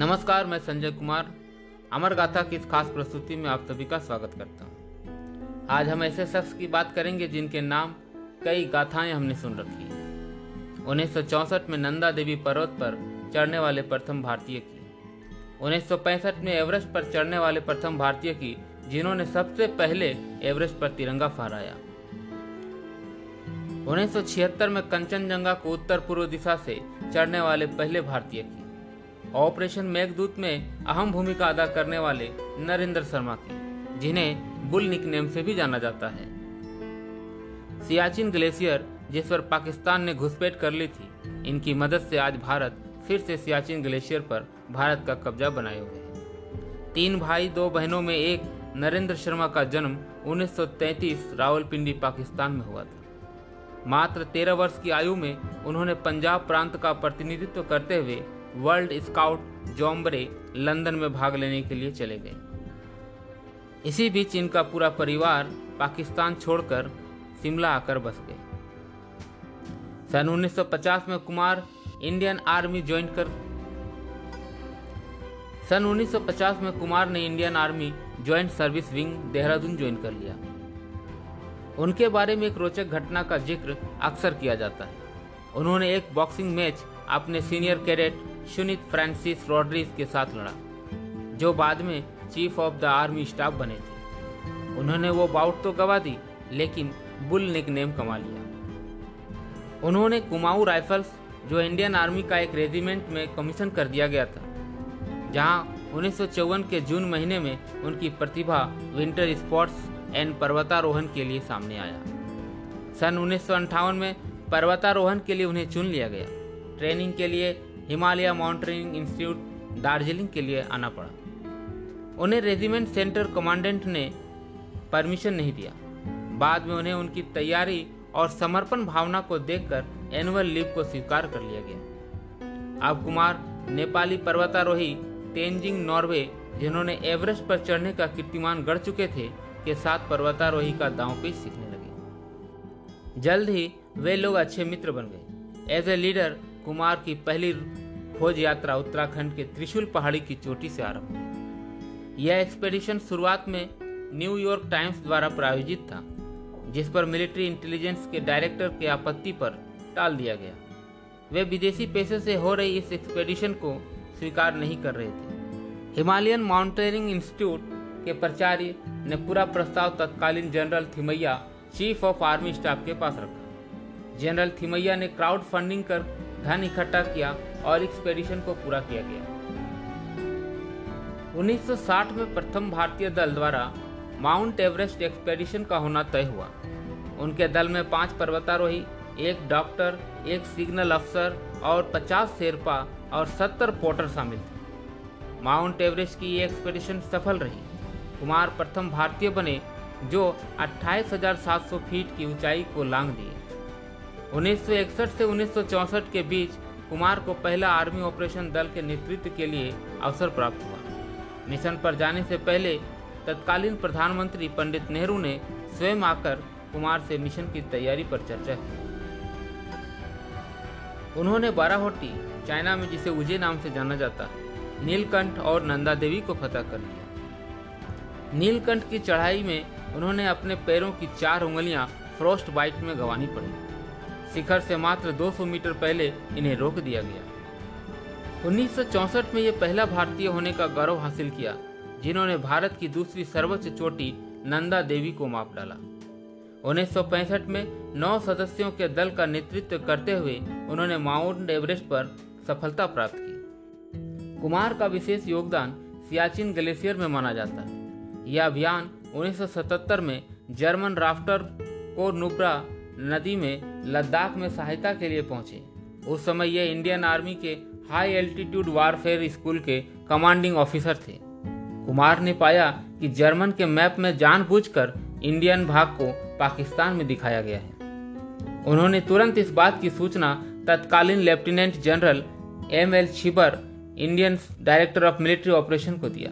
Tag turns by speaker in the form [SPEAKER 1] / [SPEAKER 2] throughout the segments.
[SPEAKER 1] नमस्कार, मैं संजय कुमार। अमर गाथा की इस खास प्रस्तुति में आप सभी का स्वागत करता हूँ। आज हम ऐसे शख्स की बात करेंगे जिनके नाम कई गाथाएँ हमने सुन रखी हैं। उन्नीस में नंदा देवी पर्वत पर चढ़ने वाले प्रथम भारतीय की। उन्नीस सौ पैंसठ में एवरेस्ट पर चढ़ने वाले प्रथम भारतीय की, जिन्होंने सबसे पहले एवरेस्ट पर तिरंगा फहराया। उन्नीस सौ छिहत्तर में कंचनजंगा को उत्तर पूर्व दिशा से चढ़ने वाले पहले भारतीय की। ऑपरेशन मेघदूत में अहम भूमिका अदा करने वाले नरेंद्र शर्मा की, जिन्हें बुल निकनेम से भी जाना जाता है। सियाचिन ग्लेशियर, जिस पर पाकिस्तान ने घुसपैठ कर ली थी, इनकी मदद से आज भारत फिर से सियाचिन ग्लेशियर पर भारत का कब्जा बनाए हुए है। तीन भाई, दो बहनों में एक नरेंद्र शर्मा का जन्म 1933 रावलपिंडी, पाकिस्तान में हुआ था। मात्र तेरह वर्ष की आयु में उन्होंने पंजाब प्रांत का प्रतिनिधित्व करते हुए वर्ल्ड स्काउट जॉम्बरे लंदन में भाग लेने के लिए चले गए। इसी बीच इनका पूरा परिवार पाकिस्तान छोड़कर शिमला आकर बस गए। सन 1950 में कुमार इंडियन आर्मी ज्वाइन कर सन 1950 में कुमार ने Indian army joint service wing Dehradun join कर लिया। उनके बारे में एक रोचक घटना का ज़िक्र अक्सर किया जाता है। उन्होंने एक बॉक्सिंग मैच अपने सीनियर कैडेट सुनित फ्रांसिस रॉड्रिस के साथ लड़ा, जो बाद में chief of the army staff बने थे। उन्होंने वो बाउट तो गवा दी, लेकिन बुल निक नेम कमा लिया। उन्होंने कुमाऊं राइफल्स, जो इंडियन आर्मी का एक रेजिमेंट में कमीशन कर दिया गया था, जहाँ उन्नीस सौ चौवन के जून महीने में उनकी प्रतिभा विंटर स्पोर्ट्स एंड पर्वतारोहण के लिए सामने आया। सन उन्नीस में पर्वतारोहण के लिए उन्हें चुन लिया गया। ट्रेनिंग के लिए हिमालय माउंटेनिंग इंस्टीट्यूट दार्जिलिंग के लिए आना पड़ा। उन्हें रेजिमेंट सेंटर कमांडेंट ने परमिशन नहीं दिया। बाद में उन्हें उनकी तैयारी और समर्पण भावना को देखकर एनुअल लीव को स्वीकार कर लिया गया। अब कुमार नेपाली पर्वतारोही तेंजिंग नॉर्वे, जिन्होंने एवरेस्ट पर चढ़ने का कीर्तिमान गढ़ चुके थे, के साथ पर्वतारोही का दांव पेश सीखने लगे। जल्द ही वे लोग अच्छे मित्र बन गए। एज ए लीडर कुमार की पहली खोज यात्रा उत्तराखंड के त्रिशूल पहाड़ी की चोटी से आरंभ हुई। यह एक्सपेडिशन शुरुआत में न्यूयॉर्क टाइम्स द्वारा प्रायोजित था, जिस पर मिलिट्री इंटेलिजेंस के डायरेक्टर की आपत्ति पर टाल दिया गया। वे विदेशी पैसे से हो रही इस एक्सपेडिशन को स्वीकार नहीं कर रहे थे। हिमालयन माउंटेनिंग इंस्टीट्यूट के प्राचार्य ने पूरा प्रस्ताव तत्कालीन general Thimayya, chief of army staff के पास रखा। जनरल थिमैया ने क्राउड फंडिंग कर धन इकट्ठा किया और एक्सपेडिशन को पूरा किया गया। 1960 में प्रथम भारतीय दल द्वारा माउंट एवरेस्ट एक्सपेडिशन का होना तय हुआ। उनके दल में पाँच पर्वतारोही एक डॉक्टर एक सिग्नल अफसर और 50 शेरपा और 70 पोर्टर शामिल थे। माउंट एवरेस्ट की ये एक्सपेडिशन सफल रही। कुमार प्रथम भारतीय बने जो 28,700 फीट की ऊंचाई को लांग दिए। 1961 से 1964 के बीच कुमार को पहला आर्मी ऑपरेशन दल के नेतृत्व के लिए अवसर प्राप्त हुआ। मिशन पर जाने से पहले तत्कालीन प्रधानमंत्री पंडित नेहरू ने स्वयं आकर कुमार से मिशन की तैयारी पर चर्चा की। उन्होंने बाराहोटी, चाइना में जिसे उजे नाम से जाना जाता, नीलकंठ और नंदा देवी को फतह कर लिया नीलकंठ की चढ़ाई में उन्होंने अपने पैरों की चार उंगलियाँ फ्रोस्ट बाइट में गंवानी पड़ी। शिखर से मात्र 200 मीटर पहले इन्हें रोक दिया गया। उन्नीस में ये पहला भारतीय होने का गौरव हासिल किया, जिन्होंने भारत की दूसरी सर्वोच्च चोटी नंदा देवी को माप डाला। उन्नीस में नौ सदस्यों के दल का नेतृत्व करते हुए उन्होंने माउंट एवरेस्ट पर सफलता प्राप्त की। कुमार का विशेष योगदान सियाचिन ग्लेशियर में माना जाता है। यह अभियान 1977 में जर्मन राफ्टर को नुब्रा नदी में लद्दाख में सहायता के लिए पहुँचे। उस समय ये इंडियन आर्मी के हाई एल्टीट्यूड वारफेयर स्कूल के कमांडिंग ऑफिसर थे। कुमार ने पाया कि जर्मन के मैप में जानबूझकर इंडियन भाग को पाकिस्तान में दिखाया गया है। उन्होंने तुरंत इस बात की सूचना तत्कालीन lieutenant general M L Chibber Indian director of military operation को दिया।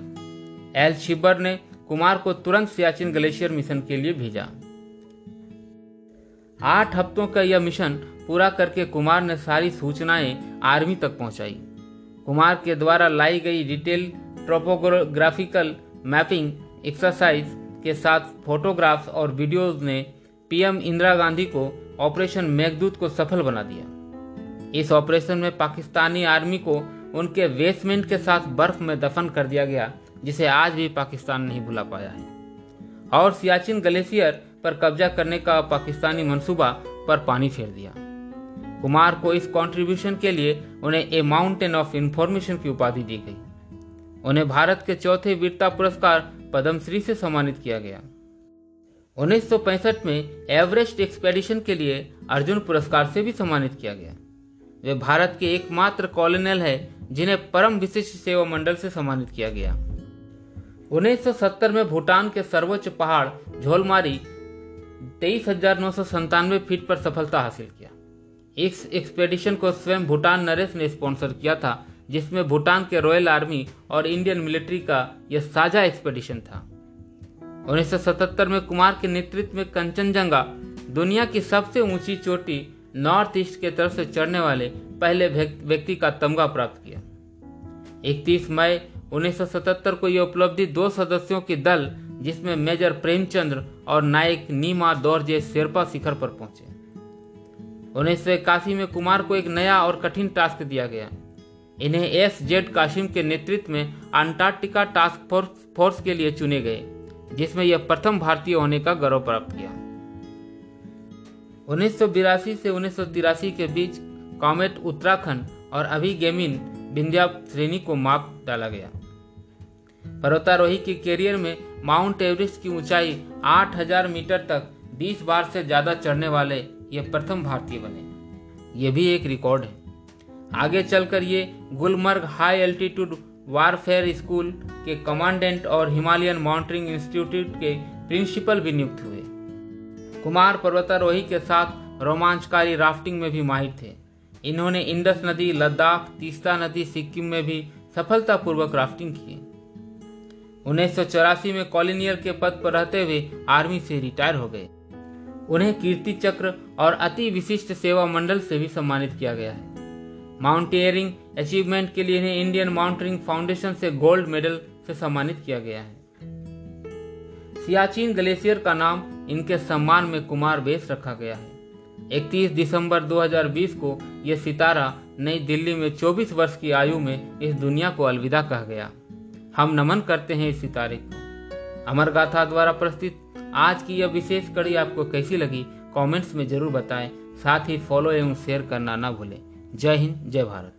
[SPEAKER 1] एल छिबर ने कुमार को तुरंत सियाचिन ग्लेशियर मिशन के लिए भेजा। आठ हफ्तों का यह मिशन पूरा करके कुमार ने सारी सूचनाएँ आर्मी तक पहुंचाई। कुमार के द्वारा लाई गई डिटेल, ट्रोपोग्राफिकल मैपिंग, एक्सरसाइज के साथ फोटोग्राफ्स और वीडियोस ने पीएम इंदिरा गांधी को ऑपरेशन मेघदूत को सफल बना दिया। इस ऑपरेशन में पाकिस्तानी आर्मी को उनके बेसमेंट के साथ बर्फ़ में दफन कर दिया गया, जिसे आज भी पाकिस्तान नहीं भुला पाया है। और सियाचिन ग्लेशियर पर कब्जा करने का पाकिस्तानी मंसूबा पर पानी फेर दिया। कुमार को इस कंट्रीब्यूशन के लिए उन्हें ए माउंटेन ऑफ़ इंफॉर्मेशन की उपाधि दी गई। उन्हें भारत के चौथे वीरता पुरस्कार पद्मश्री से सम्मानित किया गया। 1965 में एवरेस्ट एक्सपेडिशन के लिए अर्जुन पुरस्कार से भी सम्मानित किया गया। वे भारत के एकमात्र कॉलोनल है, जिन्हें परम विशिष्ट सेवा मंडल से सम्मानित किया गया। 1970 में भूटान के सर्वोच्च पहाड़ झोलमारी तेईस हज़ार नौ सौ संतानवे फीट पर सफलता हासिल किया। इस एक्सपेडिशन को स्वयं भूटान नरेश ने स्पॉन्सर किया था, जिसमें भूटान के रॉयल आर्मी और इंडियन मिलिट्री का यह साझा एक्सपेडिशन था। 1977 में कुमार के नेतृत्व में कंचनजंगा, दुनिया की सबसे ऊँची चोटी नॉर्थ ईस्ट के तरफ़ से चढ़ने वाले पहले व्यक्ति का तमगा प्राप्त किया। 31 मई 1977 को यह उपलब्धि दो सदस्यों के दल जिसमें मेजर प्रेमचंद्र और नायक नीमा दौरजे शेरपा शिखर पर पहुँचे। उन्नीस सौ इक्यासी में कुमार को एक नया और कठिन टास्क दिया गया। इन्हें एस जेड काशिम के नेतृत्व में अंटार्कटिका टास्क फोर्स फोर्स के लिए चुने गए, जिसमें यह प्रथम भारतीय होने का गौरव प्राप्त किया। उन्नीस से उन्नीस सौ तिरासी के बीच कॉमेट उत्तराखंड और अभी गेमिन विंध्या श्रेणी को माप डाला गया। पर्वतारोही के कैरियर में माउंट एवरेस्ट की ऊंचाई 8000 मीटर तक 20 बार से ज़्यादा चढ़ने वाले ये प्रथम भारतीय बने। ये भी एक रिकॉर्ड है। आगे चलकर ये Gulmarg high altitude warfare school के कमांडेंट और हिमालयन माउंटेनिंग इंस्टीट्यूट के प्रिंसिपल भी नियुक्त हुए। कुमार पर्वतारोही के साथ रोमांचकारी राफ्टिंग में भी माहिर थे। इन्होंने इंडस नदी, लद्दाख, तीस्ता नदी, सिक्किम में भी सफलतापूर्वक राफ्टिंग की उन्नीस सौ चौरासी में कॉलोनियल के पद पर रहते हुए आर्मी से रिटायर हो गए। उन्हें कीर्ति चक्र और अति विशिष्ट सेवा मंडल से भी सम्मानित किया गया है। माउंटेनियरिंग अचीवमेंट के लिए इन्हें इंडियन माउंटेनिंग फाउंडेशन से गोल्ड मेडल से सम्मानित किया गया है। सियाचिन ग्लेशियर का नाम इनके सम्मान में कुमार बेस रखा गया है। 31 दिसंबर 2020 को यह सितारा नई दिल्ली में 24 वर्ष की आयु में इस दुनिया को अलविदा कह गया। हम नमन करते हैं इस सितारे को। अमर गाथा द्वारा प्रस्तुत आज की यह विशेष कड़ी आपको कैसी लगी, कमेंट्स में ज़रूर बताएँ। साथ ही फॉलो एवं शेयर करना ना भूलें। जय हिंद, जय भारत।